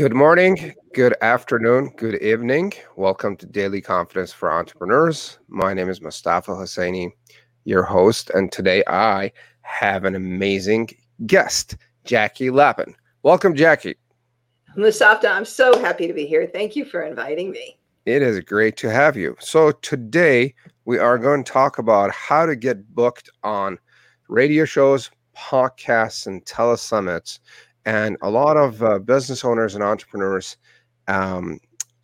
Good morning, good afternoon, good evening. Welcome to Daily Confidence for Entrepreneurs. My name is Mustafa Hosseini, your host, and today I have an amazing guest, Jackie Lapin. Welcome, Jackie. Mustafa, I'm so happy to be here. Thank you for inviting me. It is great to have you. So, today we are going to talk about how to get booked on radio shows, podcasts, and telesummits and a lot of uh, business owners and entrepreneurs um,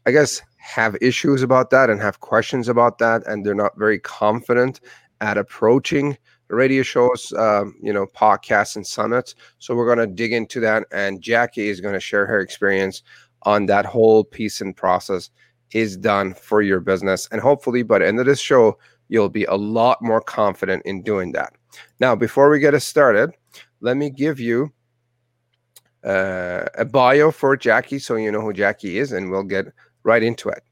i guess have issues about that and have questions about that and they're not very confident at approaching radio shows um, you know podcasts and summits. So we're going to dig into that and jackie is going to share her experience on that whole piece and process is done for your business. And hopefully by the end of this show you'll be a lot more confident in doing that. Now before we get us started let me give you uh, a bio for Jackie so you know who Jackie is, and we'll get right into it.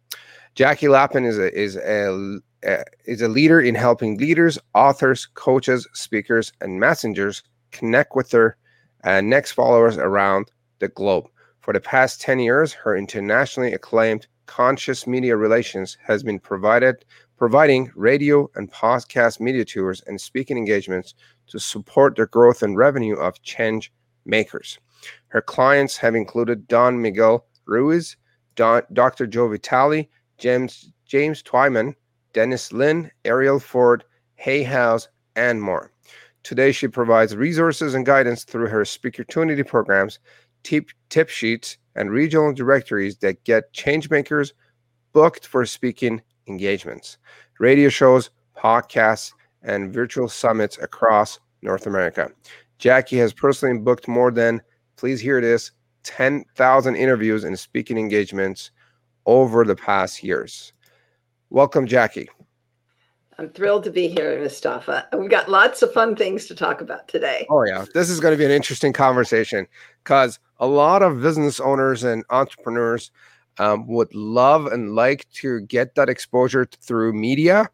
Jackie Lapin is a is a uh, is a leader in helping leaders, authors, coaches, speakers, and messengers connect with their uh, next followers around the globe. For the past 10 years, her internationally acclaimed conscious media relations has been provided providing radio and podcast media tours and speaking engagements to support the growth and revenue of change makers. Her clients have included Don Miguel Ruiz, Don, Dr. Joe Vitale, James, James Twyman, Denise Linn, Arielle Ford, Hay House, and more. Today, she provides resources and guidance through her speaker Speakertunity programs, tip, tip sheets, and regional directories that get changemakers booked for speaking engagements, radio shows, podcasts, and virtual summits across North America. Jackie has personally booked more than please hear this 10,000 interviews and speaking engagements over the past years. Welcome, Jackie. I'm thrilled to be here, Mustafa. We've got lots of fun things to talk about today. Oh, yeah. This is going to be an interesting conversation because a lot of business owners and entrepreneurs um, would love and like to get that exposure through media,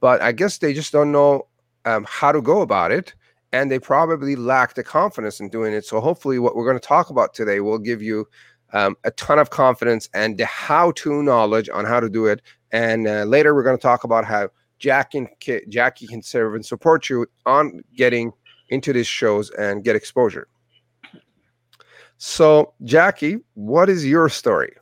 but I guess they just don't know um, how to go about it and they probably lack the confidence in doing it. So hopefully, what we're going to talk about today will give you um, a ton of confidence and the how-to knowledge on how to do it. And uh, later, we're going to talk about how Jackie, Jackie can serve and support you on getting into these shows and get exposure. So, Jackie, what is your story?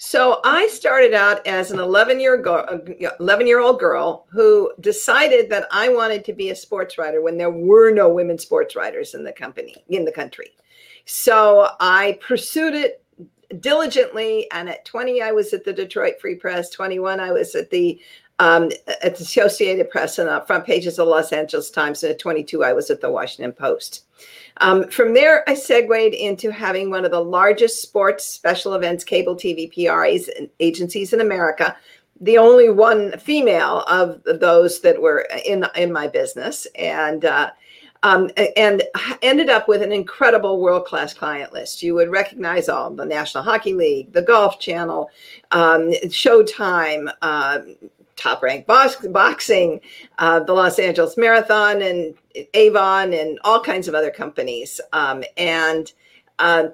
So I started out as an 11 year go- uh, 11 year old girl who decided that I wanted to be a sports writer when there were no women sports writers in the company in the country. So I pursued it diligently and at 20 I was at the Detroit Free Press, 21 I was at the um, at the Associated Press and the front pages of the Los Angeles Times and at 22 I was at the Washington Post. Um, from there, I segued into having one of the largest sports special events cable TV PRs agencies in America, the only one female of those that were in in my business, and uh, um, and ended up with an incredible world class client list. You would recognize all the National Hockey League, the Golf Channel, um, Showtime. Uh, top ranked box, boxing, uh, the Los Angeles Marathon, and Avon, and all kinds of other companies. Um, and uh,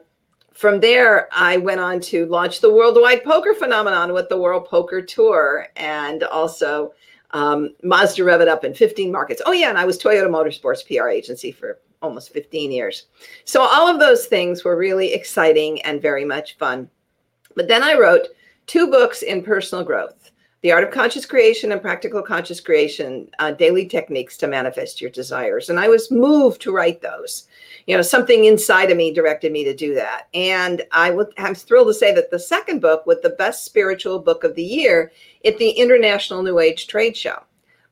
from there, I went on to launch the worldwide poker phenomenon with the World Poker Tour and also um, Mazda Rev It Up in 15 markets. Oh, yeah, and I was Toyota Motorsports PR agency for almost 15 years. So all of those things were really exciting and very much fun. But then I wrote two books in personal growth. The Art of Conscious Creation and Practical Conscious Creation, uh, Daily Techniques to Manifest Your Desires. And I was moved to write those. You know, something inside of me directed me to do that. And I would, I'm thrilled to say that the second book was the best spiritual book of the year at the International New Age Trade Show.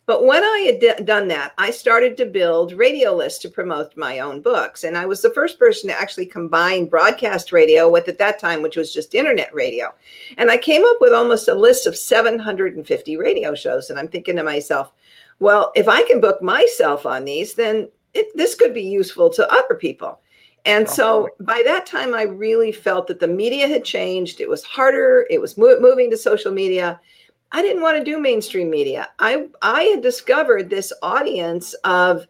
But when I had d- done that, I started to build radio lists to promote my own books. And I was the first person to actually combine broadcast radio with, at that time, which was just internet radio. And I came up with almost a list of 750 radio shows. And I'm thinking to myself, well, if I can book myself on these, then it, this could be useful to other people. And so by that time, I really felt that the media had changed. It was harder, it was mo- moving to social media I didn't want to do mainstream media. I I had discovered this audience of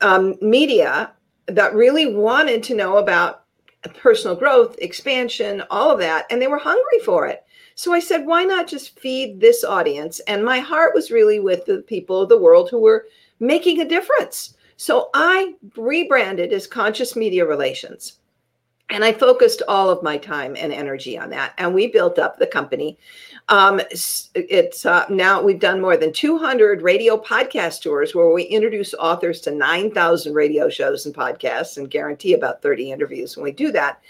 um, media that really wanted to know about personal growth, expansion, all of that, and they were hungry for it. So I said, why not just feed this audience? And my heart was really with the people of the world who were making a difference. So I rebranded as Conscious Media Relations. And I focused all of my time and energy on that. And we built up the company. Um, it's uh, now we've done more than 200 radio podcast tours where we introduce authors to 9,000 radio shows and podcasts and guarantee about 30 interviews when we do that.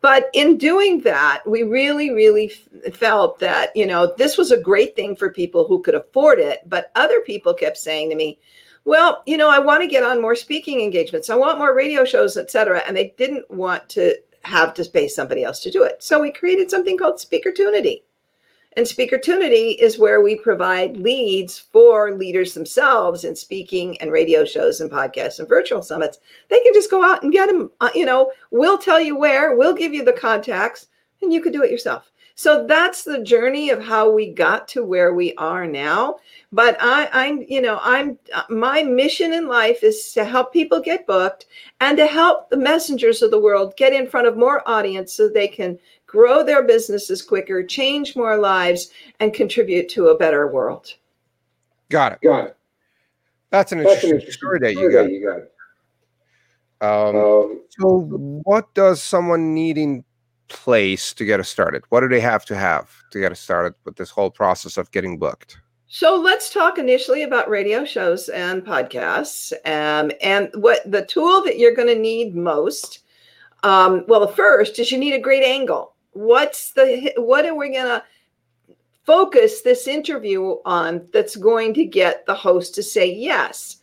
But in doing that, we really, really f- felt that, you know, this was a great thing for people who could afford it. But other people kept saying to me, well, you know, I want to get on more speaking engagements. I want more radio shows, etc. And they didn't want to have to pay somebody else to do it. So we created something called Speaker Speakertunity. And Speakertunity is where we provide leads for leaders themselves in speaking and radio shows and podcasts and virtual summits. They can just go out and get them. Uh, you know, we'll tell you where, we'll give you the contacts, and you could do it yourself. So that's the journey of how we got to where we are now. But I, I'm, you know, I'm my mission in life is to help people get booked and to help the messengers of the world get in front of more audience so they can grow their businesses quicker, change more lives, and contribute to a better world. Got it. Got it. That's an That's interesting, an interesting story that you got. that you Um, got. Um, so, what does someone need in place to get us started? What do they have to have to get us started with this whole process of getting booked? So let's talk initially about radio shows and podcasts. Um, and what the tool that you're going to need most. Um, well, the first is you need a great angle. What's the what are we going to focus this interview on that's going to get the host to say yes?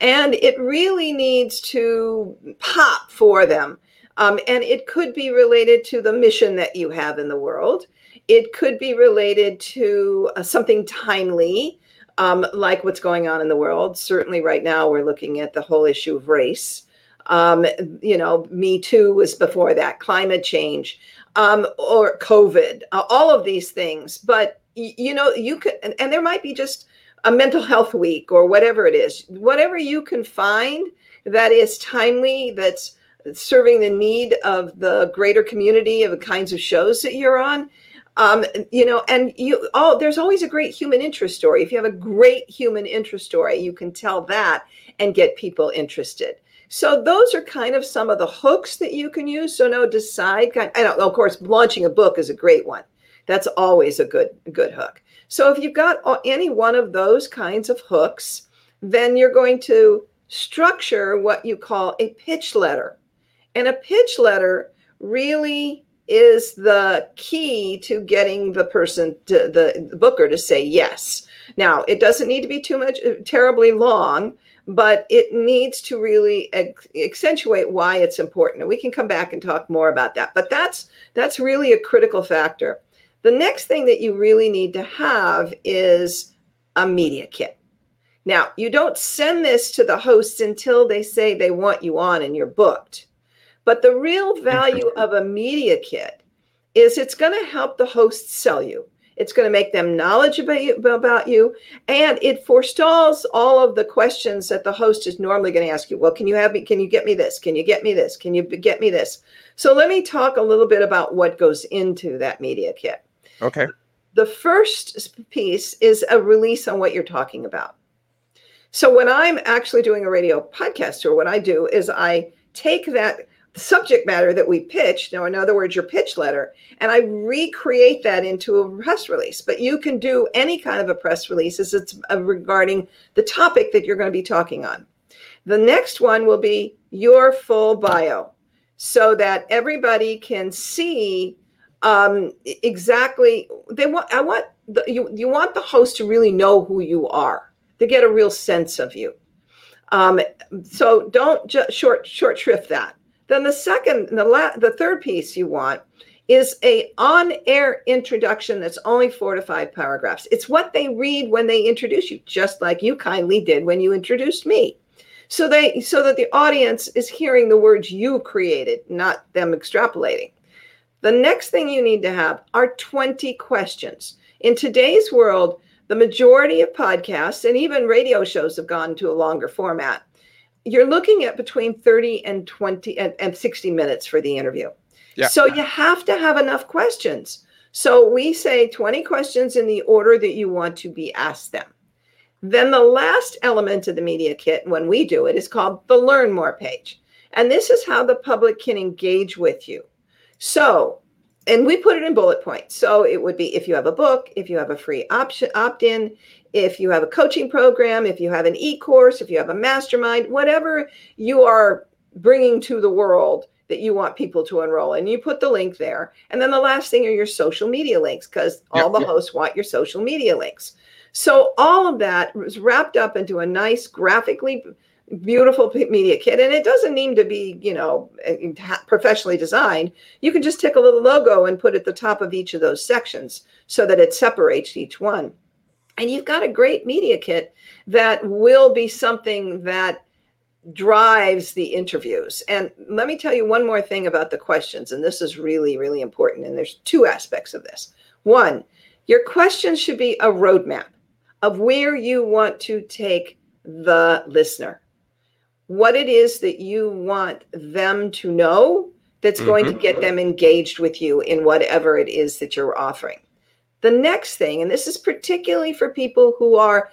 And it really needs to pop for them. Um, and it could be related to the mission that you have in the world. It could be related to uh, something timely, um, like what's going on in the world. Certainly, right now, we're looking at the whole issue of race. Um, you know, Me Too was before that, climate change, um, or COVID, uh, all of these things. But, y- you know, you could, and, and there might be just a mental health week or whatever it is, whatever you can find that is timely, that's serving the need of the greater community of the kinds of shows that you're on um, you know and you oh there's always a great human interest story. If you have a great human interest story you can tell that and get people interested so those are kind of some of the hooks that you can use. So no decide i don't of course launching a book is a great one. That's always a good good hook. So if you've got any one of those kinds of hooks then you're going to structure what you call a pitch letter. And a pitch letter really is the key to getting the person to the, the booker to say yes. Now, it doesn't need to be too much terribly long, but it needs to really accentuate why it's important. And we can come back and talk more about that. But that's that's really a critical factor. The next thing that you really need to have is a media kit. Now, you don't send this to the hosts until they say they want you on and you're booked. But the real value of a media kit is it's going to help the host sell you. It's going to make them knowledgeable about you, about you, and it forestalls all of the questions that the host is normally going to ask you. Well, can you have me? Can you get me this? Can you get me this? Can you get me this? So let me talk a little bit about what goes into that media kit. Okay. The first piece is a release on what you're talking about. So when I'm actually doing a radio podcast tour, what I do is I take that subject matter that we pitched now in other words your pitch letter and i recreate that into a press release. But you can do any kind of a press release as it's uh, regarding the topic that you're going to be talking on. The next one will be your full bio so that everybody can see um, exactly they want i want the, you you want the host to really know who you are to get a real sense of you. Um, so don't just short short shrift that then the second, the la- the third piece you want is a on-air introduction that's only four to five paragraphs. It's what they read when they introduce you, just like you kindly did when you introduced me. So they so that the audience is hearing the words you created, not them extrapolating. The next thing you need to have are 20 questions. In today's world, the majority of podcasts and even radio shows have gone to a longer format you're looking at between 30 and 20 and, and 60 minutes for the interview. Yeah. So you have to have enough questions. So we say 20 questions in the order that you want to be asked them. Then the last element of the media kit, when we do it, is called the Learn More page. And this is how the public can engage with you. So, and we put it in bullet points. So it would be if you have a book, if you have a free option opt-in, if you have a coaching program, if you have an e-course, if you have a mastermind, whatever you are bringing to the world that you want people to enroll in, you put the link there. And then the last thing are your social media links because all the hosts want your social media links. So all of that was wrapped up into a nice graphically beautiful media kit and it doesn't need to be you know professionally designed. You can just take a little logo and put at the top of each of those sections so that it separates each one and you've got a great media kit that will be something that drives the interviews and let me tell you one more thing about the questions and this is really really important and there's two aspects of this one your questions should be a roadmap of where you want to take the listener what it is that you want them to know that's mm-hmm. going to get them engaged with you in whatever it is that you're offering. The next thing, and this is particularly for people who are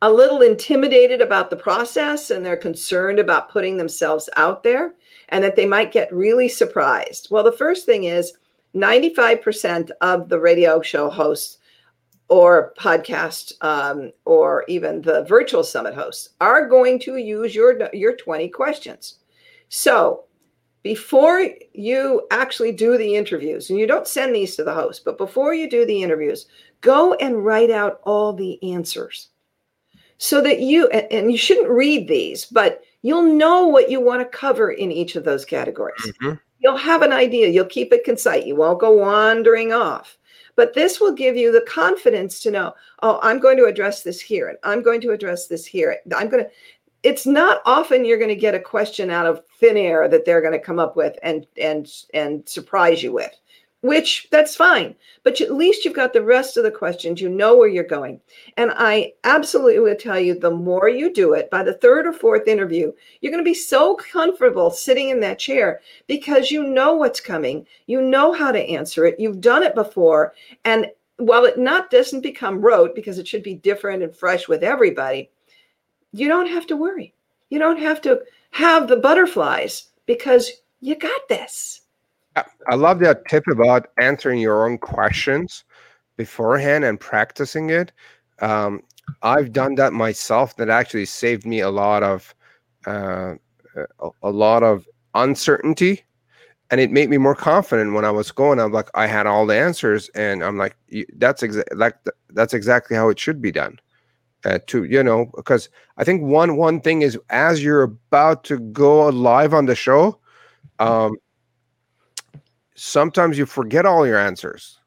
a little intimidated about the process and they're concerned about putting themselves out there and that they might get really surprised. Well, the first thing is 95% of the radio show hosts or podcast um, or even the virtual summit hosts are going to use your your 20 questions so before you actually do the interviews and you don't send these to the host but before you do the interviews go and write out all the answers so that you and you shouldn't read these but you'll know what you want to cover in each of those categories mm-hmm. you'll have an idea you'll keep it concise you won't go wandering off but this will give you the confidence to know, oh, I'm going to address this here and I'm going to address this here. I'm going to, it's not often you're going to get a question out of thin air that they're going to come up with and and and surprise you with which that's fine. But at least you've got the rest of the questions you know where you're going. And i absolutely will tell you the more you do it by the third or fourth interview you're going to be so comfortable sitting in that chair because you know what's coming you know how to answer it you've done it before. And while it not doesn't become rote because it should be different and fresh with everybody you don't have to worry you don't have to have the butterflies because you got this I love that tip about answering your own questions beforehand and practicing it. Um, I've done that myself. That actually saved me a lot of uh, a, lot of uncertainty, and it made me more confident when I was going. I'm like, I had all the answers, and I'm like, that's exactly like that's exactly how it should be done. Uh, to you know, because I think one one thing is as you're about to go live on the show, um, sometimes you forget all your answers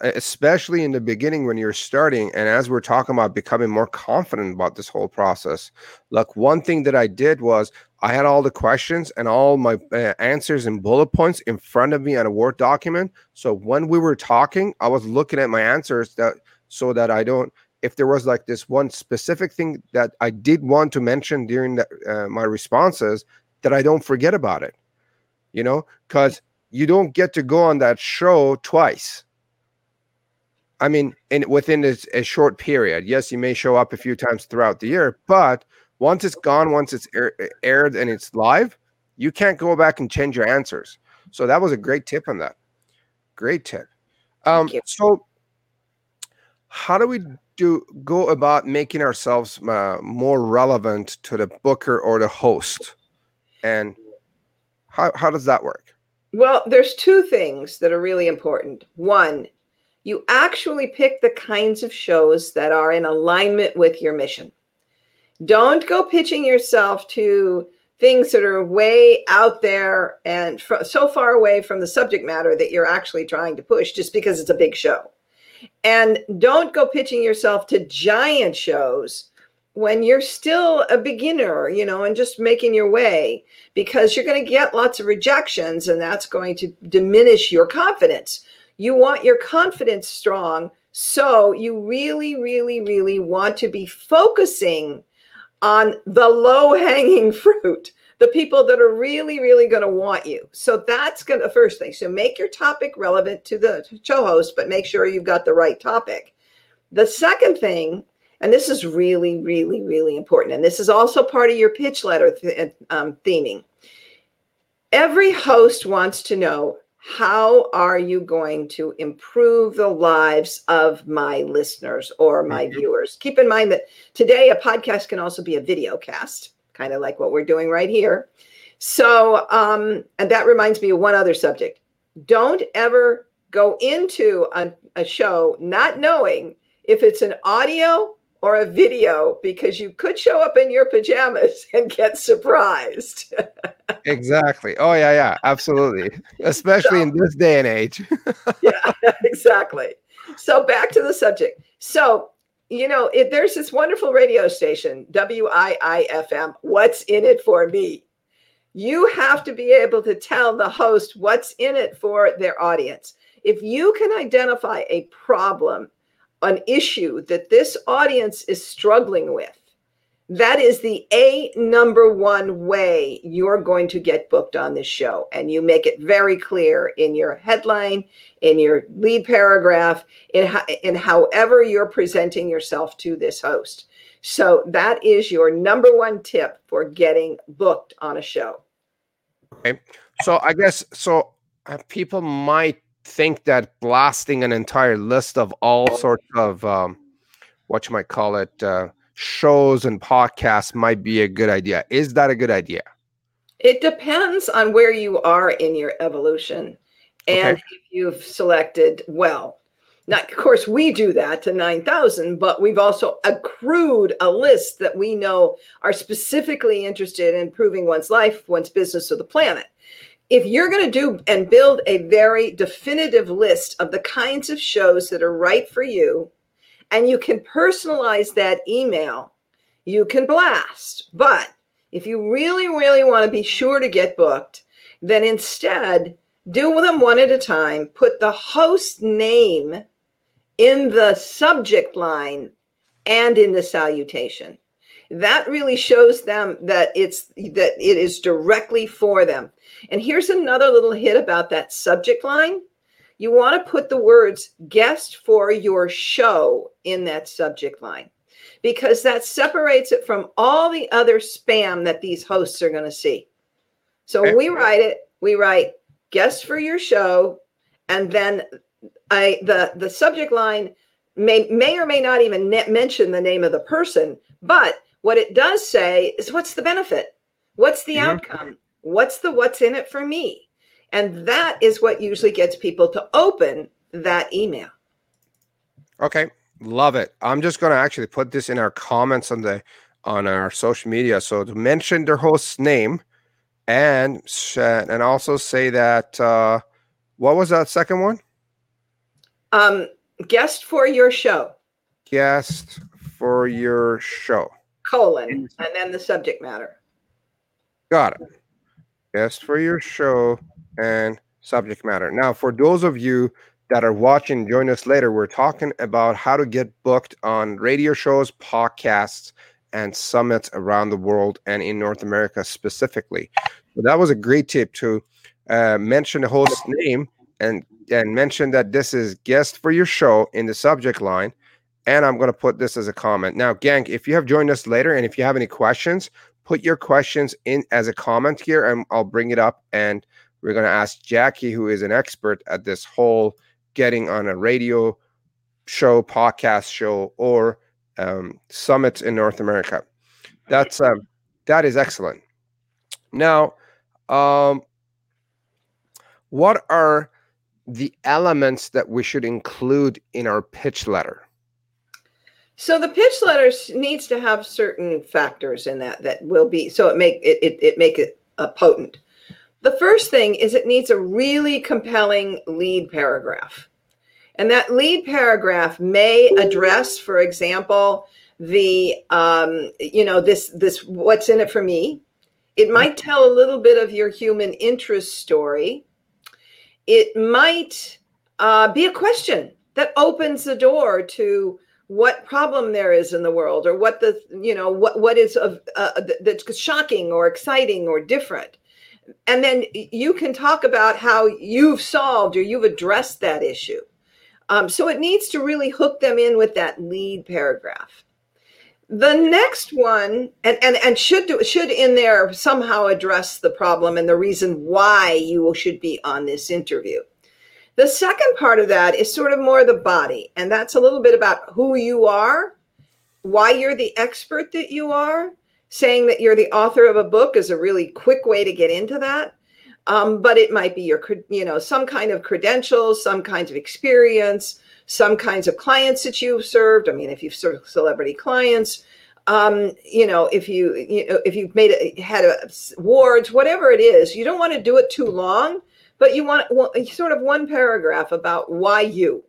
especially in the beginning when you're starting and as we're talking about becoming more confident about this whole process. Like one thing that i did was i had all the questions and all my uh, answers and bullet points in front of me on a word document. So when we were talking i was looking at my answers that so that i don't if there was like this one specific thing that i did want to mention during the, uh, my responses that i don't forget about it you know because you don't get to go on that show twice. I mean, in within a, a, short period. Yes, you may show up a few times throughout the year, but once it's gone, once it's air, aired and it's live, you can't go back and change your answers. So that was a great tip on that. Great tip. Um, so, how do we do go about making ourselves uh, more relevant to the booker or the host, and how how does that work? Well, there's two things that are really important. One, you actually pick the kinds of shows that are in alignment with your mission. Don't go pitching yourself to things that are way out there and fr- so far away from the subject matter that you're actually trying to push just because it's a big show. And don't go pitching yourself to giant shows when you're still a beginner, you know, and just making your way, because you're going to get lots of rejections and that's going to diminish your confidence. You want your confidence strong. So you really, really, really want to be focusing on the low hanging fruit, the people that are really, really going to want you. So that's going to the first thing. So make your topic relevant to the show host, but make sure you've got the right topic. The second thing, and this is really, really, really important, and this is also part of your pitch letter th- um, theming. Every host wants to know how are you going to improve the lives of my listeners or my mm-hmm. viewers? Keep in mind that today a podcast can also be a video cast kind of like what we're doing right here. So, um, and that reminds me of one other subject. Don't ever go into a, a show not knowing if it's an audio or a video because you could show up in your pajamas and get surprised. exactly. Oh yeah, yeah, absolutely. Especially so, in this day and age. yeah, exactly. So back to the subject. So you know, it, there's this wonderful radio station, WIIFM. What's in it for me? You have to be able to tell the host what's in it for their audience. If you can identify a problem, an issue that this audience is struggling with, that is the a number one way you're going to get booked on this show. And you make it very clear in your headline in your lead paragraph in, in however you're presenting yourself to this host. So that is your number one tip for getting booked on a show. Okay so i guess so uh, people might think that blasting an entire list of all sorts of um, what you might call it uh, shows and podcasts might be a good idea. Is that a good idea? It depends on where you are in your evolution and okay. if you've selected well. Now, of course, we do that to 9,000, but we've also accrued a list that we know are specifically interested in improving one's life, one's business, or the planet. If you're going to do and build a very definitive list of the kinds of shows that are right for you, and you can personalize that email. You can blast. But if you really, really want to be sure to get booked, then instead do them one at a time. Put the host name in the subject line and in the salutation. That really shows them that it's that it is directly for them. And here's another little hit about that subject line you want to put the words guest for your show in that subject line because that separates it from all the other spam that these hosts are going to see. So okay. we write it, we write guest for your show, and then I the the subject line may may or may not even mention the name of the person, but what it does say is what's the benefit? What's the mm-hmm. outcome? What's the what's in it for me? And that is what usually gets people to open that email. Okay. Love it. I'm just going to actually put this in our comments on the on our social media. So to mention their host's name and and also say that uh what was that second one? Um guest for your show. Guest for your show. Colon and then the subject matter. Got it. Guest for your show and subject matter. Now, for those of you that are watching, join us later. We're talking about how to get booked on radio shows, podcasts, and summits around the world and in North America specifically. So that was a great tip to uh, mention the host's name and and mention that this is guest for your show in the subject line. And I'm going to put this as a comment. Now, gang, if you have joined us later and if you have any questions, put your questions in as a comment here and I'll bring it up and we're going to ask Jackie, who is an expert at this whole getting on a radio show, podcast show, or um, summits in North America. That's um, that is excellent. Now, um, what are the elements that we should include in our pitch letter? So the pitch letter needs to have certain factors in that that will be so it make it it, it make it a potent. The first thing is it needs a really compelling lead paragraph. And that lead paragraph may address, for example, the um, you know this this what's in it for me. It might tell a little bit of your human interest story. It might uh, be a question that opens the door to what problem there is in the world or what the you know what what is of uh, that's shocking or exciting or different and then you can talk about how you've solved or you've addressed that issue um, so it needs to really hook them in with that lead paragraph the next one and and, and should do, should in there somehow address the problem and the reason why you should be on this interview the second part of that is sort of more the body, and that's a little bit about who you are, why you're the expert that you are. Saying that you're the author of a book is a really quick way to get into that. Um, but it might be your, you know, some kind of credentials, some kinds of experience, some kinds of clients that you've served. I mean, if you've served celebrity clients, um, you know, if you, you know, if you've made it, had a, awards, whatever it is, you don't want to do it too long but you want well, sort of one paragraph about why you.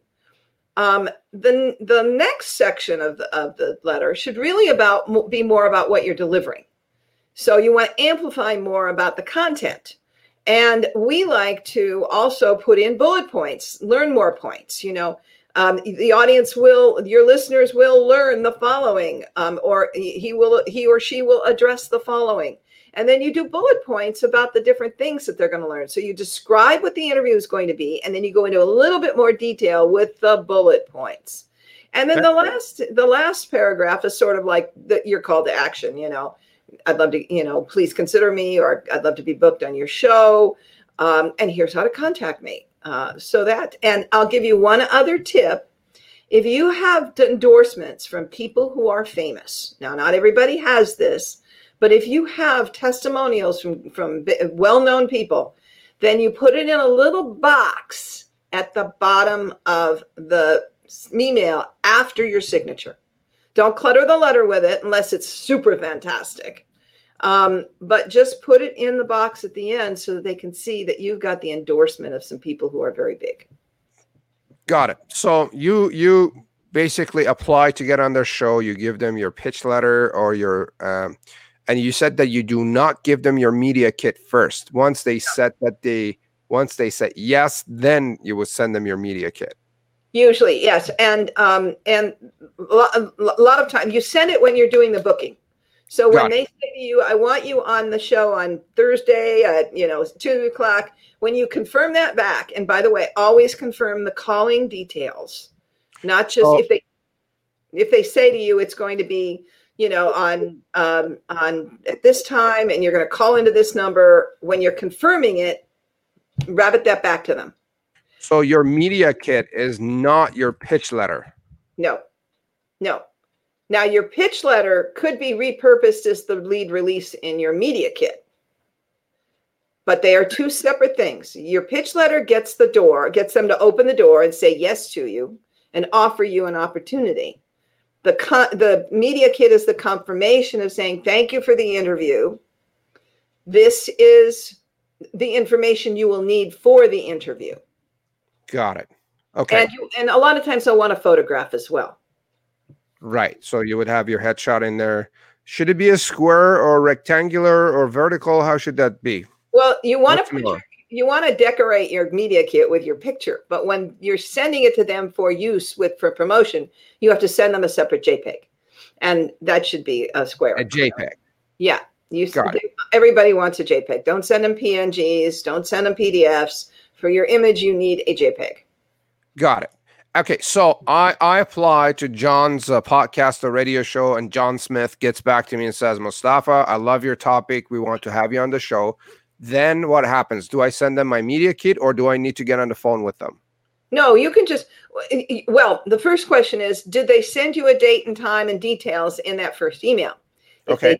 Um, the the next section of the of the letter should really about be more about what you're delivering. So you want to amplify more about the content. And we like to also put in bullet points, learn more points. You know, um, the audience will, your listeners will learn the following, um, or he will, he or she will address the following. And then you do bullet points about the different things that they're going to learn. So you describe what the interview is going to be, and then you go into a little bit more detail with the bullet points. And then the last the last paragraph is sort of like that you're called to action, you know. I'd love to, you know, please consider me, or I'd love to be booked on your show. Um, and here's how to contact me. Uh, so that, and I'll give you one other tip. If you have endorsements from people who are famous, now not everybody has this, but if you have testimonials from, from well known people, then you put it in a little box at the bottom of the email after your signature. Don't clutter the letter with it unless it's super fantastic. Um, but just put it in the box at the end so that they can see that you've got the endorsement of some people who are very big. Got it. So you you basically apply to get on their show. You give them your pitch letter or your um, and you said that you do not give them your media kit first. Once they said that they once they said yes, then you will send them your media kit. Usually, yes, and um, and a lot of time you send it when you're doing the booking. So when they say to you, "I want you on the show on Thursday at you know two o'clock," when you confirm that back, and by the way, always confirm the calling details, not just oh. if they if they say to you it's going to be you know, on um, on at this time, and you're going to call into this number. When you're confirming it, rabbit that back to them. So your media kit is not your pitch letter. No, no. Now your pitch letter could be repurposed as the lead release in your media kit. But they are two separate things. Your pitch letter gets the door, gets them to open the door and say yes to you and offer you an opportunity the the media kit is the confirmation of saying thank you for the interview. This is the information you will need for the interview. Got it. Okay. And, you, and a lot of times they'll want a photograph as well. Right. So you would have your headshot in there. Should it be a square or rectangular or vertical? How should that be? Well you want to put your, you want to decorate your media kit with your picture, but when you're sending it to them for use with for promotion, you have to send them a separate JPEG, and that should be a square. A JPEG. Yeah, you. Got it. Everybody wants a JPEG. Don't send them PNGs. Don't send them PDFs. For your image, you need a JPEG. Got it. Okay, so I I apply to John's uh, podcast, the radio show, and John Smith gets back to me and says, Mustafa, I love your topic. We want to have you on the show then what happens? Do I send them my media kit or do I need to get on the phone with them? No, you can just, well, the first question is Did they send you a date and time and details in that first email? If okay.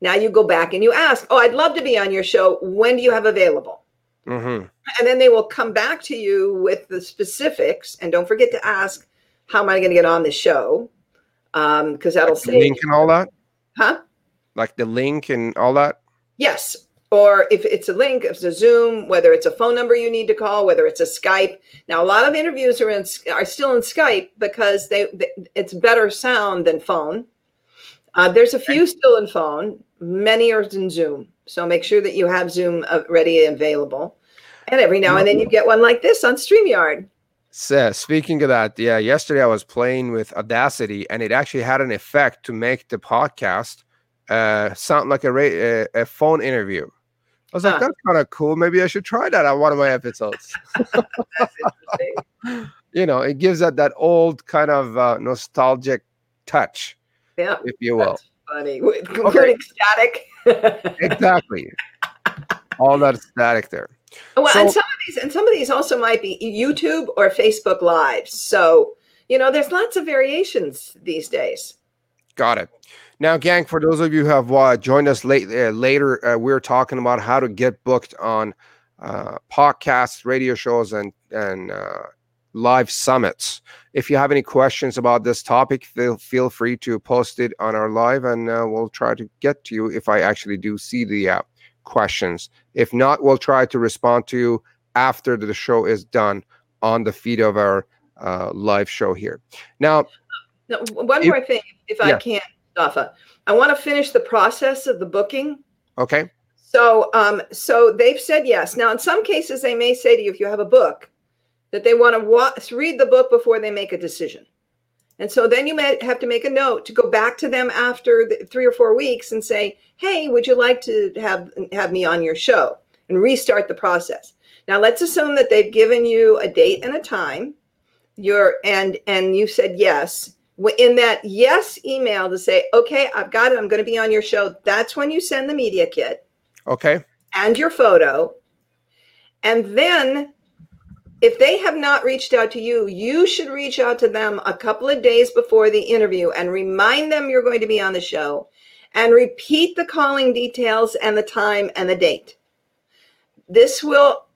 now you go back and you ask, Oh, I'd love to be on your show. When do you have available? Mm-hmm. And then they will come back to you with the specifics. And don't forget to ask, How am I going to get on the show? Because um, that'll like say link and all that. Huh? Like the link and all that. Yes, or if it's a link, if it's a Zoom, whether it's a phone number you need to call, whether it's a Skype. Now, a lot of interviews are in are still in Skype because they, it's better sound than phone. Uh, there's a few still in phone. Many are in Zoom. So make sure that you have Zoom uh, ready and available. And every now and then you get one like this on StreamYard. So speaking of that, yeah, yesterday I was playing with Audacity, and it actually had an effect to make the podcast uh, sound like a, ra- a phone interview. I was like, that's kind of cool. Maybe I should try that on one of my episodes. You know, it gives that that old kind of uh, nostalgic touch, Yeah, if you will. funny. With- Including static. exactly. All that static there. Well, So- and some of these, and some of these also might be YouTube or Facebook Lives. So you know, there's lots of variations these days. Got it. Now, gang, for those of you who have uh, joined us late uh, later, uh, we're talking about how to get booked on uh, podcasts, radio shows, and and uh, live summits. If you have any questions about this topic, feel feel free to post it on our live, and uh, we'll try to get to you if I actually do see the uh, questions. If not, we'll try to respond to you after the show is done on the feed of our uh, live show here. Now, one If- more thing, if I can, Dafa, I want to finish the process of the booking. okay, So, um, so they've said yes. Now, in some cases, they may say to you, if you have a book, that they want to wa- read the book before they make a decision. And so then you may have to make a note to go back to them after the three or four weeks and say, "Hey, would you like to have have me on your show?" and restart the process. Now, let's assume that they've given you a date and a time. You're and and you said yes. In that yes email to say, "Okay, I've got it. I'm going to be on your show." That's when you send the media kit okay, and your photo. And then, if they have not reached out to you, you should reach out to them a couple of days before the interview and remind them you're going to be on the show and repeat the calling details and the time and the date. This will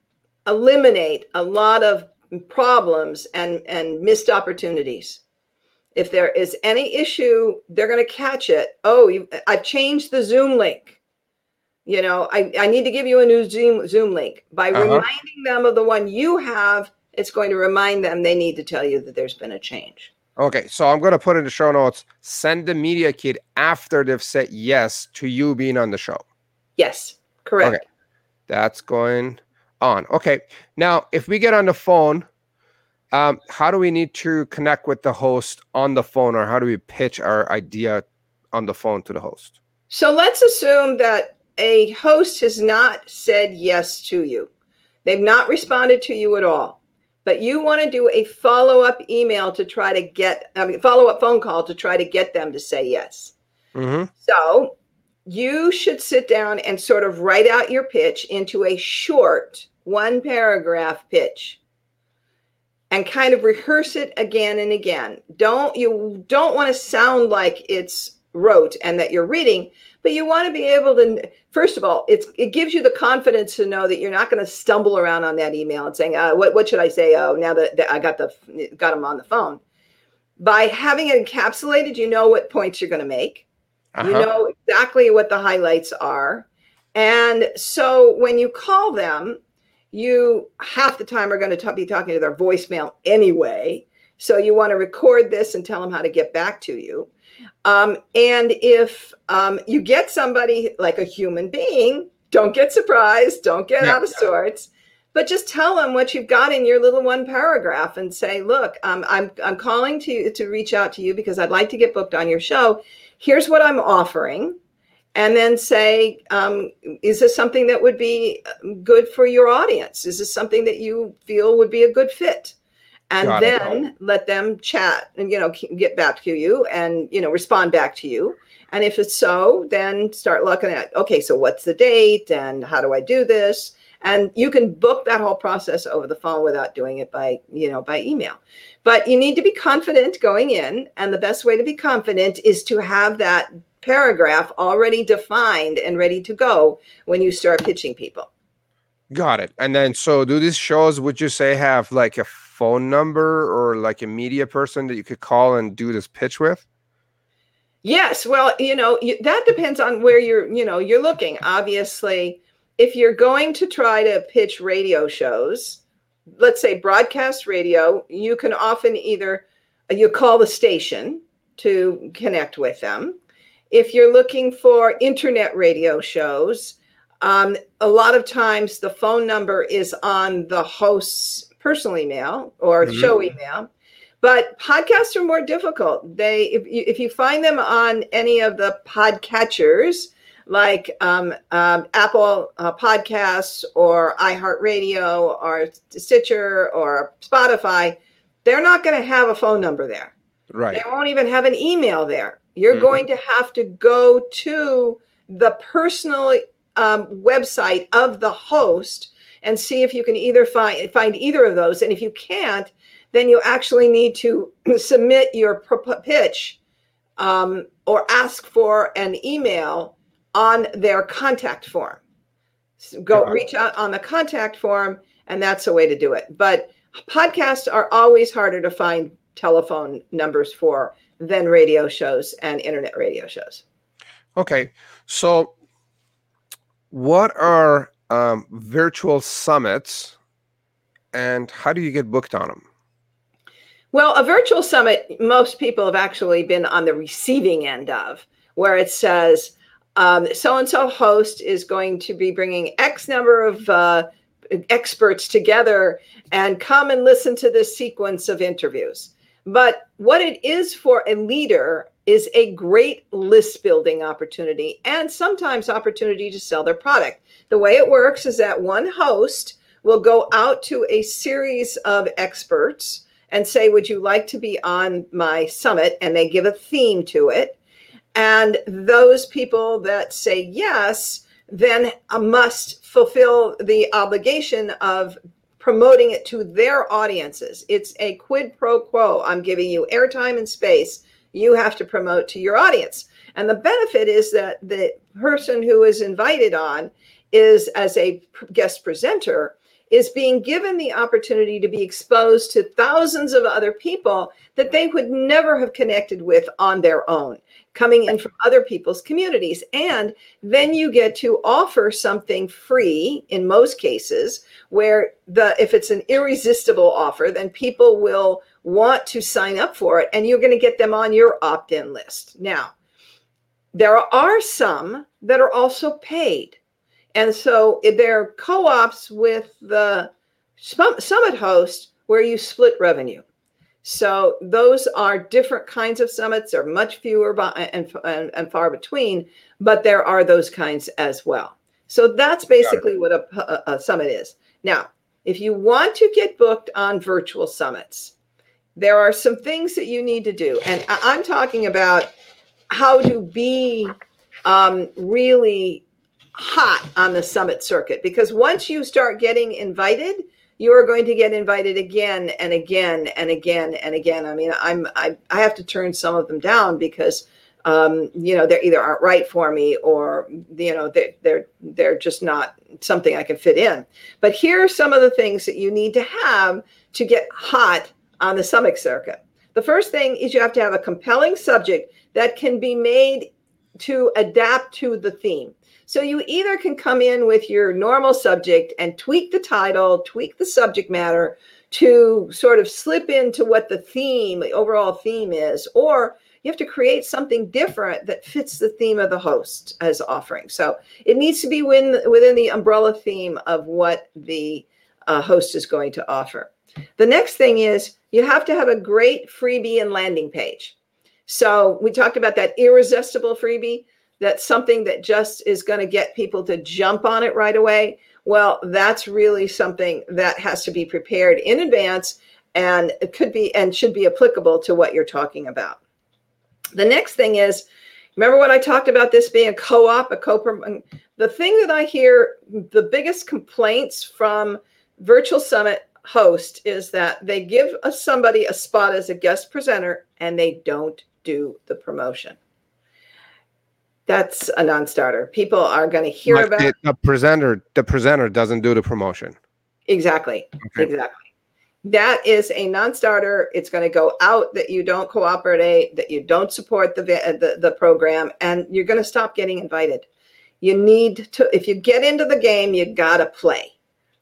eliminate a lot of problems and, and missed opportunities. If there is any issue, they're going to catch it. Oh, you, I've changed the Zoom link you know I, I need to give you a new zoom zoom link by Uh-huh. reminding them of the one you have it's going to remind them they need to tell you that there's been a change Okay, so I'm going to put in the show notes send the media kit after they've said yes to you being on the show. yes correct Okay. That's going on. Okay, now if we get on the phone, um, how do we need to connect with the host on the phone, or how do we pitch our idea on the phone to the host? so let's assume that a host has not said yes to you they've not responded to you at all but you want to do a follow-up email to try to get i mean follow-up phone call to try to get them to say yes Mm-hmm. So you should sit down and sort of write out your pitch into a short one paragraph pitch and kind of rehearse it again and again. Don't you don't want to sound like it's rote and that you're reading, but you want to be able to first of all, it's it gives you the confidence to know that you're not going to stumble around on that email and saying, uh, what what should I say? Oh, now that, that I got the got them on the phone. By having it encapsulated, you know what points you're going to make you Uh-huh. know exactly what the highlights are and so when you call them you half the time are going to be talking to their voicemail anyway so you want to record this and tell them how to get back to you um, and if um, you get somebody like a human being don't get surprised don't get Yeah. out of sorts but just tell them what you've got in your little one paragraph and say look um, I'm, I'm calling to, to reach out to you because i'd like to get booked on your show here's what I'm offering. And then say, um, is this something that would be good for your audience? Is this something that you feel would be a good fit? And Got it. then let them chat and, you know, get back to you and, you know, respond back to you. And if it's so, then start looking at, okay, so what's the date and how do I do this? And you can book that whole process over the phone without doing it by, you know, by email. But you need to be confident going in. And the best way to be confident is to have that paragraph already defined and ready to go when you start pitching people. Got it. And then, so do these shows, would you say, have like a phone number or like a media person that you could call and do this pitch with? Yes, well, you know, you, that depends on where you're, you know, you're looking. Obviously, if you're going to try to pitch radio shows, let's say broadcast radio, you can often either you call the station to connect with them. If you're looking for internet radio shows, um, a lot of times the phone number is on the host's personal email or mm-hmm. show email. But podcasts are more difficult. They, if you, if you find them on any of the podcatchers, like um, um, Apple uh, Podcasts or iHeartRadio or Stitcher or Spotify, they're not going to have a phone number there. Right. They won't even have an email there. You're mm-hmm. going to have to go to the personal um, website of the host and see if you can either find find either of those. And if you can't, then you actually need to submit your pitch um, or ask for an email on their contact form. So go yeah. reach out on the contact form, and that's a way to do it. But podcasts are always harder to find telephone numbers for than radio shows and internet radio shows. Okay, so what are um, virtual summits, and how do you get booked on them? Well, a virtual summit, most people have actually been on the receiving end of, where it says so and so host is going to be bringing X number of uh, experts together and come and listen to this sequence of interviews. But what it is for a leader is a great list building opportunity and sometimes opportunity to sell their product. The way it works is that one host will go out to a series of experts and say, Would you like to be on my summit? And they give a theme to it. And those people that say yes then must fulfill the obligation of promoting it to their audiences. It's a quid pro quo. I'm giving you airtime and space. You have to promote to your audience. And the benefit is that the person who is invited on is, as a guest presenter, is being given the opportunity to be exposed to thousands of other people that they would never have connected with on their own coming in from other people's communities. And then you get to offer something free in most cases where the if it's an irresistible offer, then people will want to sign up for it and you're going to get them on your opt-in list. Now, there are some that are also paid. And so they're co-ops with the summit host where you split revenue. So those are different kinds of summits. They're much fewer and, and, and, far between, but there are those kinds as well. So that's basically what a, a, a summit is. Now, if you want to get booked on virtual summits, there are some things that you need to do. And I'm talking about how to be um, really hot on the summit circuit because once you start getting invited, you are going to get invited again and again and again and again. I mean, I'm I, I have to turn some of them down because um, you know they either aren't right for me or you know they, they're they're just not something I can fit in. But here are some of the things that you need to have to get hot on the summit circuit. The first thing is you have to have a compelling subject that can be made to adapt to the theme. So you either can come in with your normal subject and tweak the title, tweak the subject matter to sort of slip into what the theme, the overall theme is, or you have to create something different that fits the theme of the host as offering. So it needs to be within, within the umbrella theme of what the uh, host is going to offer. The next thing is you have to have a great freebie and landing page. So we talked about that irresistible freebie that's something that just is going to get people to jump on it right away. Well, that's really something that has to be prepared in advance and it could be and should be applicable to what you're talking about. The next thing is remember when I talked about this being a co-op, a co the thing that I hear the biggest complaints from virtual summit host is that they give a, somebody a spot as a guest presenter and they don't do the promotion that's a non-starter. People are going to hear like about the, the, presenter. The presenter doesn't do the promotion. Exactly. Okay. Exactly. That is a non-starter. It's going to go out that you don't cooperate, that you don't support the the, the program, and you're going to stop getting invited. You need to, if you get into the game, you got to play.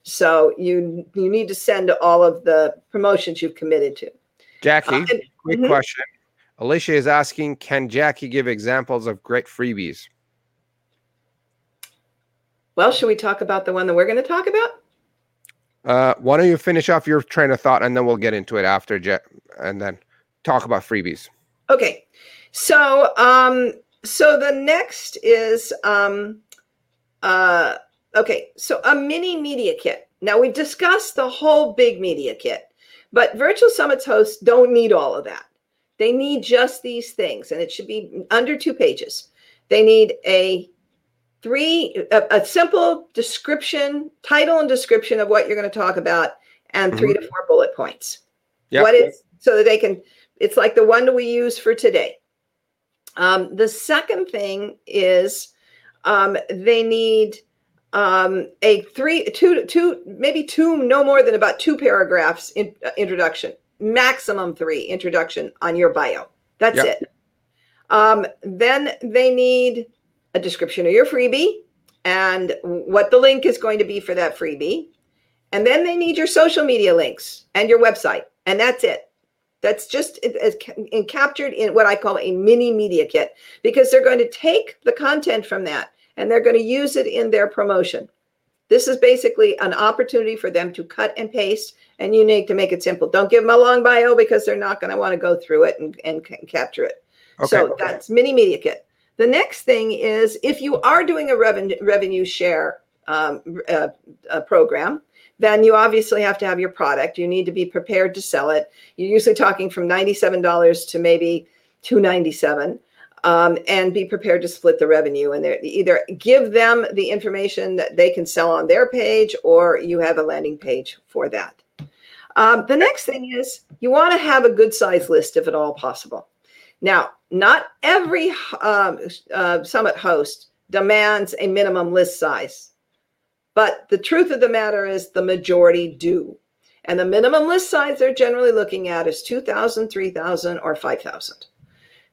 So you you need to send all of the promotions you've committed to. Jackie, uh, and, quick mm-hmm. question. Alicia is asking, can Jackie give examples of great freebies? Well, should we talk about the one that we're going to talk about? Uh, why don't you finish off your train of thought and then we'll get into it after, Jet, and then talk about freebies. Okay. So, um, so the next is, um, uh, okay. So a mini media kit. Now we've discussed the whole big media kit, but virtual summits hosts don't need all of that. They need just these things, and it should be under two pages. They need a three a, a simple description, title and description of what you're going to talk about, and 3 mm-hmm. to four bullet points. Yep. What is so that they can? It's like the one that we use for today. Um, the second thing is um, they need um, a three, two, two, maybe two, no more than about two paragraphs in uh, introduction, maximum three introduction on your bio. That's yep. it. Um, then they need a description of your freebie and what the link is going to be for that freebie. And then they need your social media links and your website. And that's it. That's just captured in what I call a mini media kit because they're going to take the content from that and they're going to use it in their promotion. This is basically an opportunity for them to cut and paste, and you need to make it simple. Don't give them a long bio because they're not going to want to go through it and, and capture it. Okay, so that's mini media kit. The next thing is if you are doing a revenue revenue share um, uh, uh, program, then you obviously have to have your product. You need to be prepared to sell it. You're usually talking from ninety-seven dollars to maybe two ninety-seven um, and be prepared to split the revenue. And either give them the information that they can sell on their page or you have a landing page for that. Um, the next thing is you want to have a good size list if at all possible. Now not every um, uh, summit host demands a minimum list size but the truth of the matter is the majority do. And the minimum list size they're generally looking at is 2000 3000 or 5000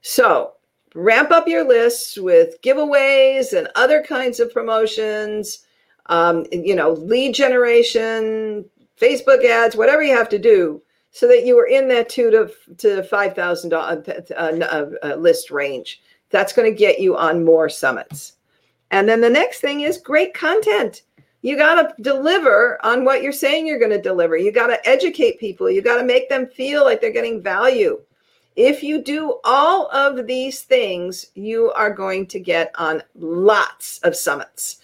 so ramp up your lists with giveaways and other kinds of promotions um, you know lead generation facebook ads whatever you have to do so that you are in that two to, to five thousand uh, uh, uh, list range. That's going to get you on more summits. And then the next thing is great content. You got to deliver on what you're saying you're going to deliver. You got to educate people. You got to make them feel like they're getting value if you do all of these things, you are going to get on lots of summits.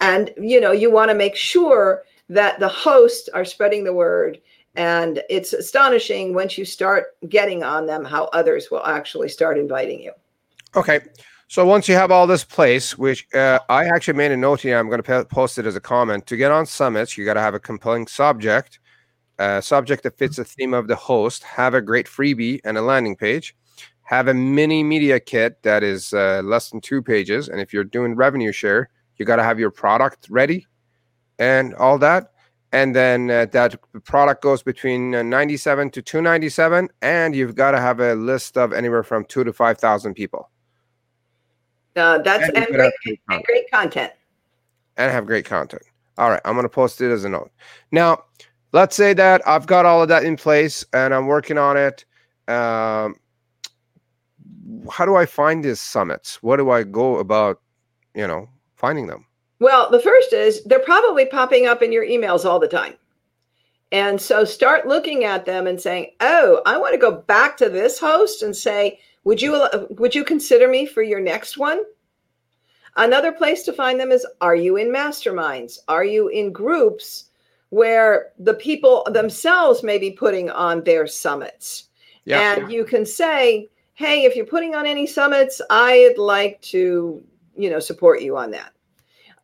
And you know, you want to make sure that the hosts are spreading the word and it's astonishing once you start getting on them how others will actually start inviting you. Okay. So once you have all this place, which uh, I actually made a note here, I'm going to post it as a comment. To get on summits, you got to have a compelling subject a subject that fits the theme of the host, have a great freebie and a landing page, have a mini media kit that is uh, less than two pages. And if you're doing revenue share, you got to have your product ready and all that. And then uh, that product goes between uh, 97 to 297, and you've got to have a list of anywhere from two to 5,000 people. Uh, that's and, and, great, great, and great content. And have great content. All right, I'm going to post it as a note. Now, let's say that I've got all of that in place and I'm working on it. Um, how do I find these summits? What do I go about, you know, finding them? Well, the first is they're probably popping up in your emails all the time. And so start looking at them and saying, "Oh, I want to go back to this host and say, would you would you consider me for your next one?" Another place to find them is are you in masterminds? Are you in groups where the people themselves may be putting on their summits. Yeah. And you can say, hey, if you're putting on any summits, I'd like to, you know, support you on that.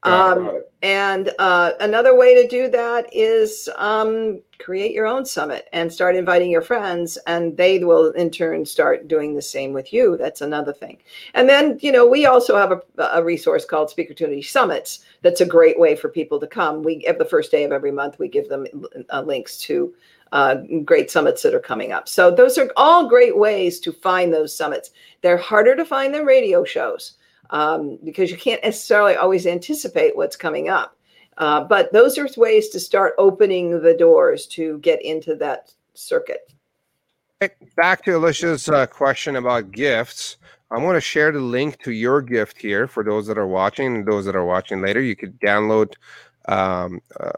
Um, and uh, another way to do that is um, create your own summit and start inviting your friends, and they will in turn start doing the same with you. That's another thing. And then, you know, we also have a, a resource called Speaker Speakertunity Summits. That's a great way for people to come. We at the first day of every month, we give them uh, links to uh, great summits that are coming up. So those are all great ways to find those summits. They're harder to find than radio shows um, because you can't necessarily always anticipate what's coming up. Uh, but those are ways to start opening the doors to get into that circuit. Back to Alicia's uh, question about gifts. I'm going to share the link to your gift here for those that are watching those that are watching later. You could download um, uh,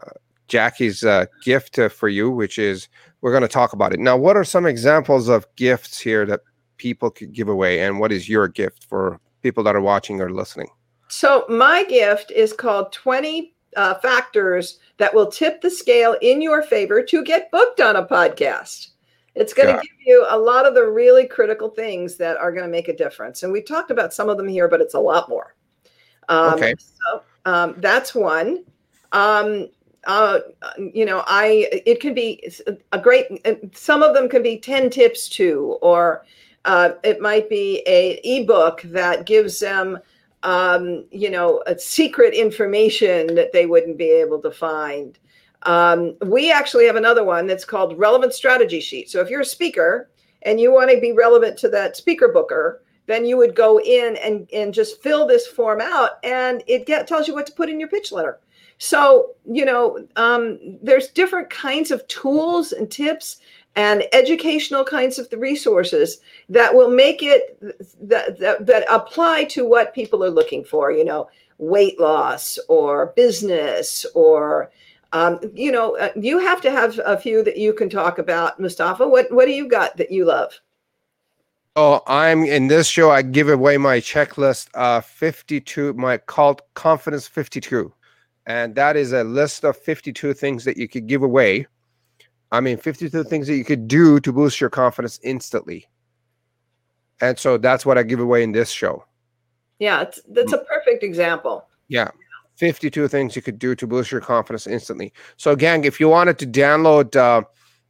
Jackie's uh, gift uh, for you, which is we're going to talk about it. Now, what are some examples of gifts here that people could give away? And what is your gift for people that are watching or listening? So, my gift is called 20 uh, factors that will tip the scale in your favor to get booked on a podcast. It's going to give you a lot of the really critical things that are going to make a difference. And we've talked about some of them here, but it's a lot more. Um, okay. So um, that's one. Um, uh, you know, I it can be a great. Some of them can be ten tips too, or uh, it might be a ebook that gives them, um, you know, a secret information that they wouldn't be able to find. Um, we actually have another one that's called Relevant Strategy Sheet. So if you're a speaker and you want to be relevant to that speaker booker, then you would go in and, and just fill this form out and it get, tells you what to put in your pitch letter. So, you know, um, there's different kinds of tools and tips and educational kinds of resources that will make it that, that, that apply to what people are looking for, you know, weight loss or business or um, you know, uh, you have to have a few that you can talk about, Mustafa. What what do you got that you love? Oh, I'm in this show. I give away my checklist, uh, 52, my called Confidence 52. And that is a list of 52 things that you could give away. I mean, 52 things that you could do to boost your confidence instantly. And so that's what I give away in this show. Yeah, that's a perfect example. Yeah. 52 things you could do to boost your confidence instantly. So, gang, if you wanted to download uh,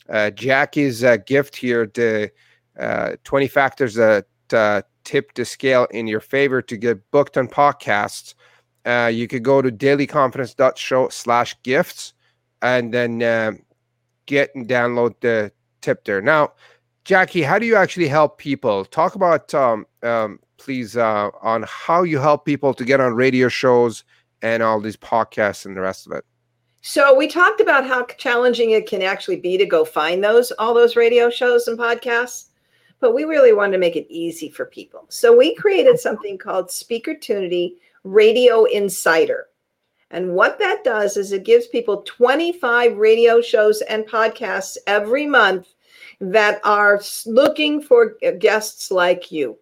uh, Jackie's uh, gift here, the uh, 20 factors that uh, tip the scale in your favor to get booked on podcasts, uh, you could go to dailyconfidence.show slash gifts and then get and download the tip there. Now, Jackie, how do you actually help people? Talk about, um, um, please, on how you help people to get on radio shows and all these podcasts and the rest of it. So we talked about how challenging it can actually be to go find those all those radio shows and podcasts, but we really wanted to make it easy for people. So we created something called Speaker Speakertunity Radio Insider. And what that does is it gives people 25 radio shows and podcasts every month that are looking for guests like you,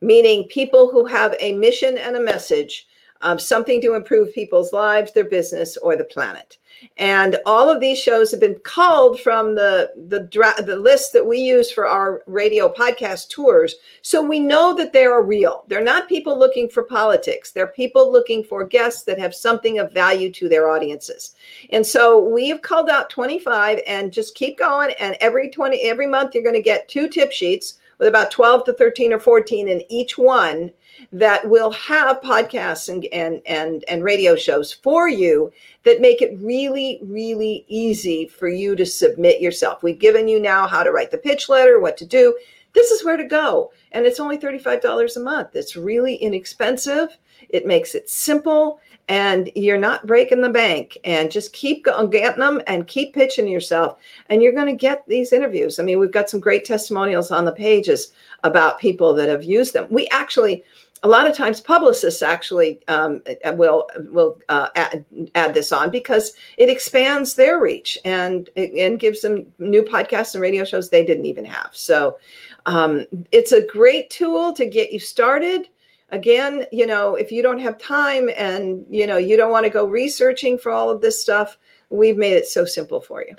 meaning people who have a mission and a message um, something to improve people's lives, their business, or the planet. And all of these shows have been called from the the dra- the list that we use for our radio podcast tours. So we know that they are real. They're not people looking for politics. They're people looking for guests that have something of value to their audiences. And so we have called out 25 and just keep going. And every 20 every month you're going to get two tip sheets with about 12 to 13 or 14 in each one that will have podcasts and, and, and, and radio shows for you that make it really, really easy for you to submit yourself. We've given you now how to write the pitch letter, what to do. This is where to go. And it's only $35 a month. It's really inexpensive. It makes it simple and you're not breaking the bank and just keep going, getting them and keep pitching yourself and you're going to get these interviews i mean we've got some great testimonials on the pages about people that have used them we actually a lot of times publicists actually um, uh, will will uh, add, add, this on because it expands their reach and and gives them new podcasts and radio shows they didn't even have. So um, it's a great tool to get you started. Again, you know, if you don't have time and you know you don't want to go researching for all of this stuff, we've made it so simple for you.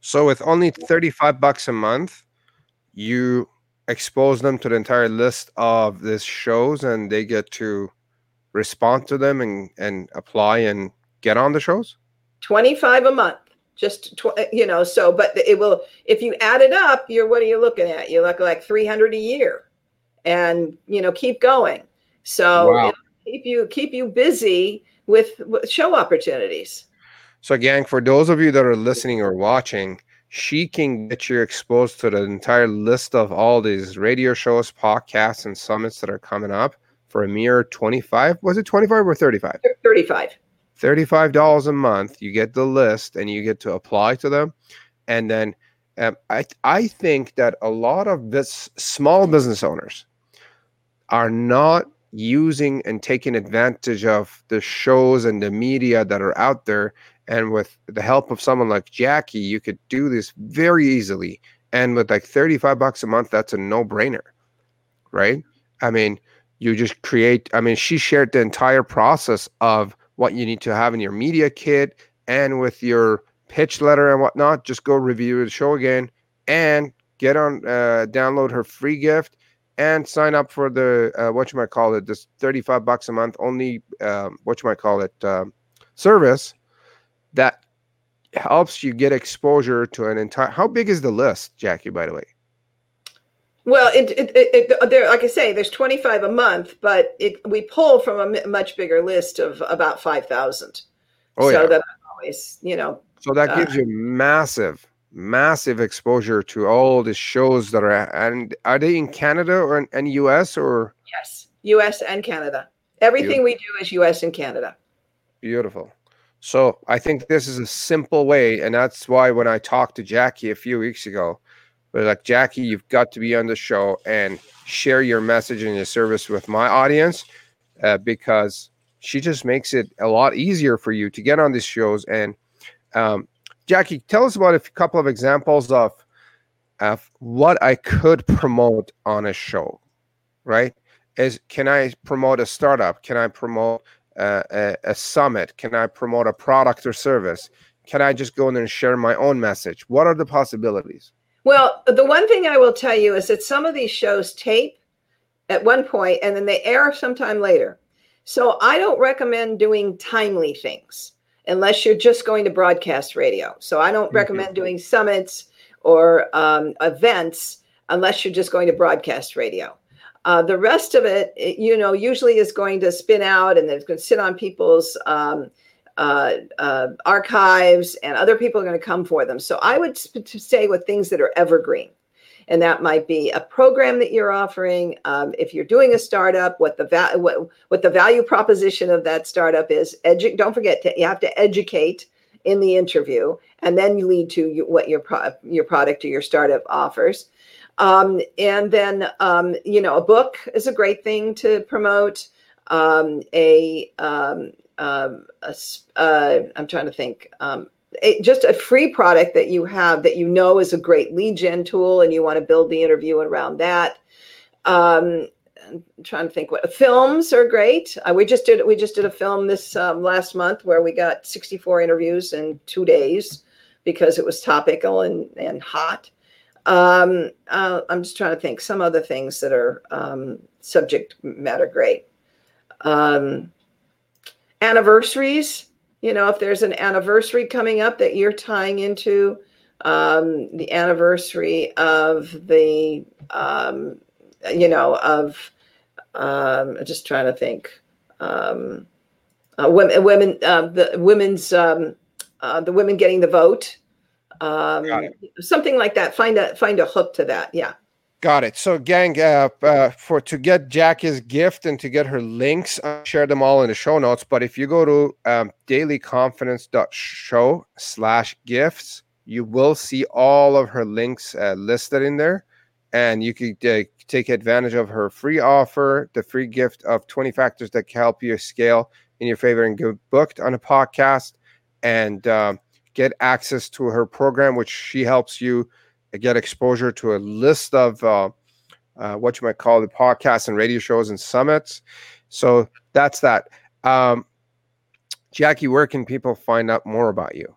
So with only thirty five bucks a month, you expose them to the entire list of these shows and they get to respond to them and, and apply and get on the shows 25 a month just tw- uh, you know so but it will if you add it up you're what are you looking at you look like 300 a year and you know keep going so wow. keep you keep you busy with, with show opportunities so gang for those of you that are listening or watching she can get you exposed to the entire list of all these radio shows, podcasts, and summits that are coming up for a mere 25. Was it 25 or 35? 35. $35 a month. You get the list and you get to apply to them. And then um, I, I think that a lot of this small business owners are not using and taking advantage of the shows and the media that are out there And with the help of someone like Jackie, you could do this very easily. And with like 35 bucks a month, that's a no brainer, right? I mean, you just create, I mean, she shared the entire process of what you need to have in your media kit and with your pitch letter and whatnot. Just go review the show again and get on, uh, download her free gift and sign up for the uh, what you might call it this 35 bucks a month only um, what you might call it um, service that helps you get exposure to an entire how big is the list jackie by the way well it, it, it, it there like i say there's 25 a month but it we pull from a much bigger list of about 5000 oh, so yeah. that always you know so that gives uh, you massive massive exposure to all the shows that are and are they in Canada or in, in US or? Yes US and Canada. Everything Beautiful. we do is US and Canada. Beautiful. So I think this is a simple way and that's why when I talked to Jackie a few weeks ago we're like Jackie you've got to be on the show and share your message and your service with my audience uh, because she just makes it a lot easier for you to get on these shows and um, Jackie, tell us about a couple of examples of, of what I could promote on a show, right? Is can I promote a startup? Can I promote a, a, a summit? Can I promote a product or service? Can I just go in there and share my own message? What are the possibilities? Well, the one thing I will tell you is that some of these shows tape at one point and then they air sometime later. So I don't recommend doing timely things unless you're just going to broadcast radio. So I don't mm-hmm. recommend doing summits or um, events unless you're just going to broadcast radio. Uh, the rest of it, it, you know, usually is going to spin out and it's going to sit on people's um, uh, uh, archives, and other people are going to come for them. So I would say with things that are evergreen and that might be a program that you're offering. Um, if you're doing a startup, what the va- what, what the value proposition of that startup is. Edu- don't forget to you have to educate in the interview, and then you lead to you, what your pro- your product or your startup offers. Um, and then um, you know a book is a great thing to promote. Um, a, um, um, a uh, I'm trying to think um, a, just a free product that you have that you know is a great lead gen tool and you want to build the interview around that. Um, I'm trying to think what films are great. Uh, we just did we just did a film this um, last month where we got 64 interviews in two days because it was topical and and hot. Um, uh, I'm just trying to think some other things that are um, subject matter great. Um, anniversaries you know, if there's an anniversary coming up that you're tying into um, the anniversary of the, um, you know, of, um, just trying to think, um, uh, women, women, uh, the women's, um, uh, the women getting the vote, um, something like that. Find a find a hook to that. Yeah. Got it. So, gang, uh, uh, for to get Jackie's gift and to get her links, I'll share them all in the show notes. But if you go to um, dailyconfidence.show slash gifts, you will see all of her links uh, listed in there. And you can uh, take advantage of her free offer, the free gift of 20 factors that can help you scale in your favor and get booked on a podcast and uh, get access to her program, which she helps you – get exposure to a list of uh, uh, what you might call the podcasts and radio shows and summits. So that's that. Um, Jackie, where can people find out more about you?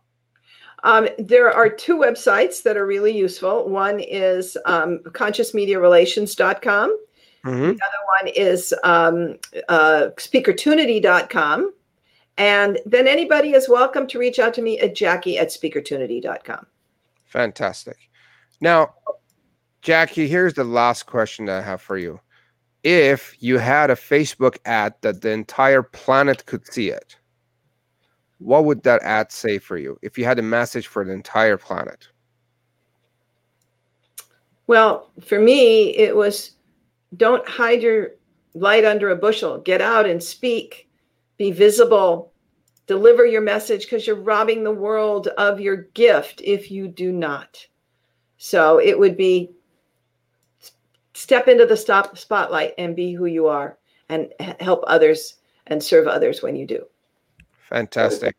Um, there are two websites that are really useful. One is um, consciousmediarelations.com. Mm-hmm. The other one is um, uh, speakertunity.com. And then anybody is welcome to reach out to me at jackie at speakertunity.com. Fantastic. Now, Jackie, here's the last question that I have for you. If you had a Facebook ad that the entire planet could see it, what would that ad say for you if you had a message for the entire planet? Well, for me, it was don't hide your light under a bushel. Get out and speak, be visible, deliver your message because you're robbing the world of your gift if you do not. So it would be step into the stop spotlight and be who you are and help others and serve others when you do. Fantastic.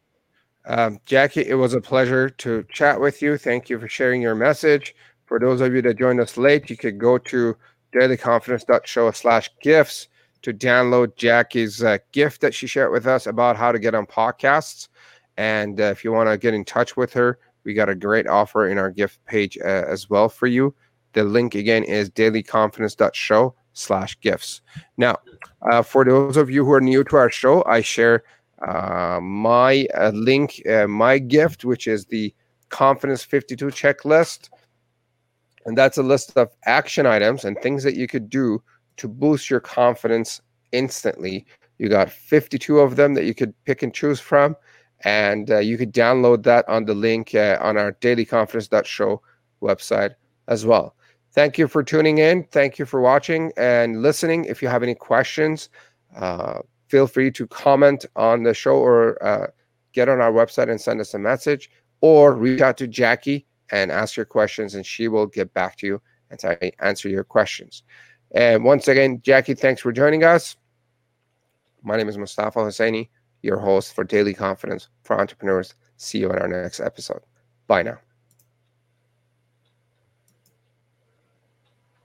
Um, Jackie, it was a pleasure to chat with you. Thank you for sharing your message. For those of you that joined us late, you could go to dailyconfidence.show slash gifts to download Jackie's uh, gift that she shared with us about how to get on podcasts. And uh, if you want to get in touch with her, we got a great offer in our gift page uh, as well for you. The link again is dailyconfidence.show slash gifts. Now, uh, for those of you who are new to our show, I share uh, my uh, link, uh, my gift, which is the Confidence 52 checklist. And that's a list of action items and things that you could do to boost your confidence instantly. You got 52 of them that you could pick and choose from. And uh, you could download that on the link uh, on our dailyconfidence.show website as well. Thank you for tuning in. Thank you for watching and listening. If you have any questions, uh, feel free to comment on the show or uh, get on our website and send us a message or reach out to Jackie and ask your questions, and she will get back to you and answer your questions. And once again, Jackie, thanks for joining us. My name is Mustafa Hosseini, your host for Daily Confidence for Entrepreneurs. See you in our next episode. Bye now.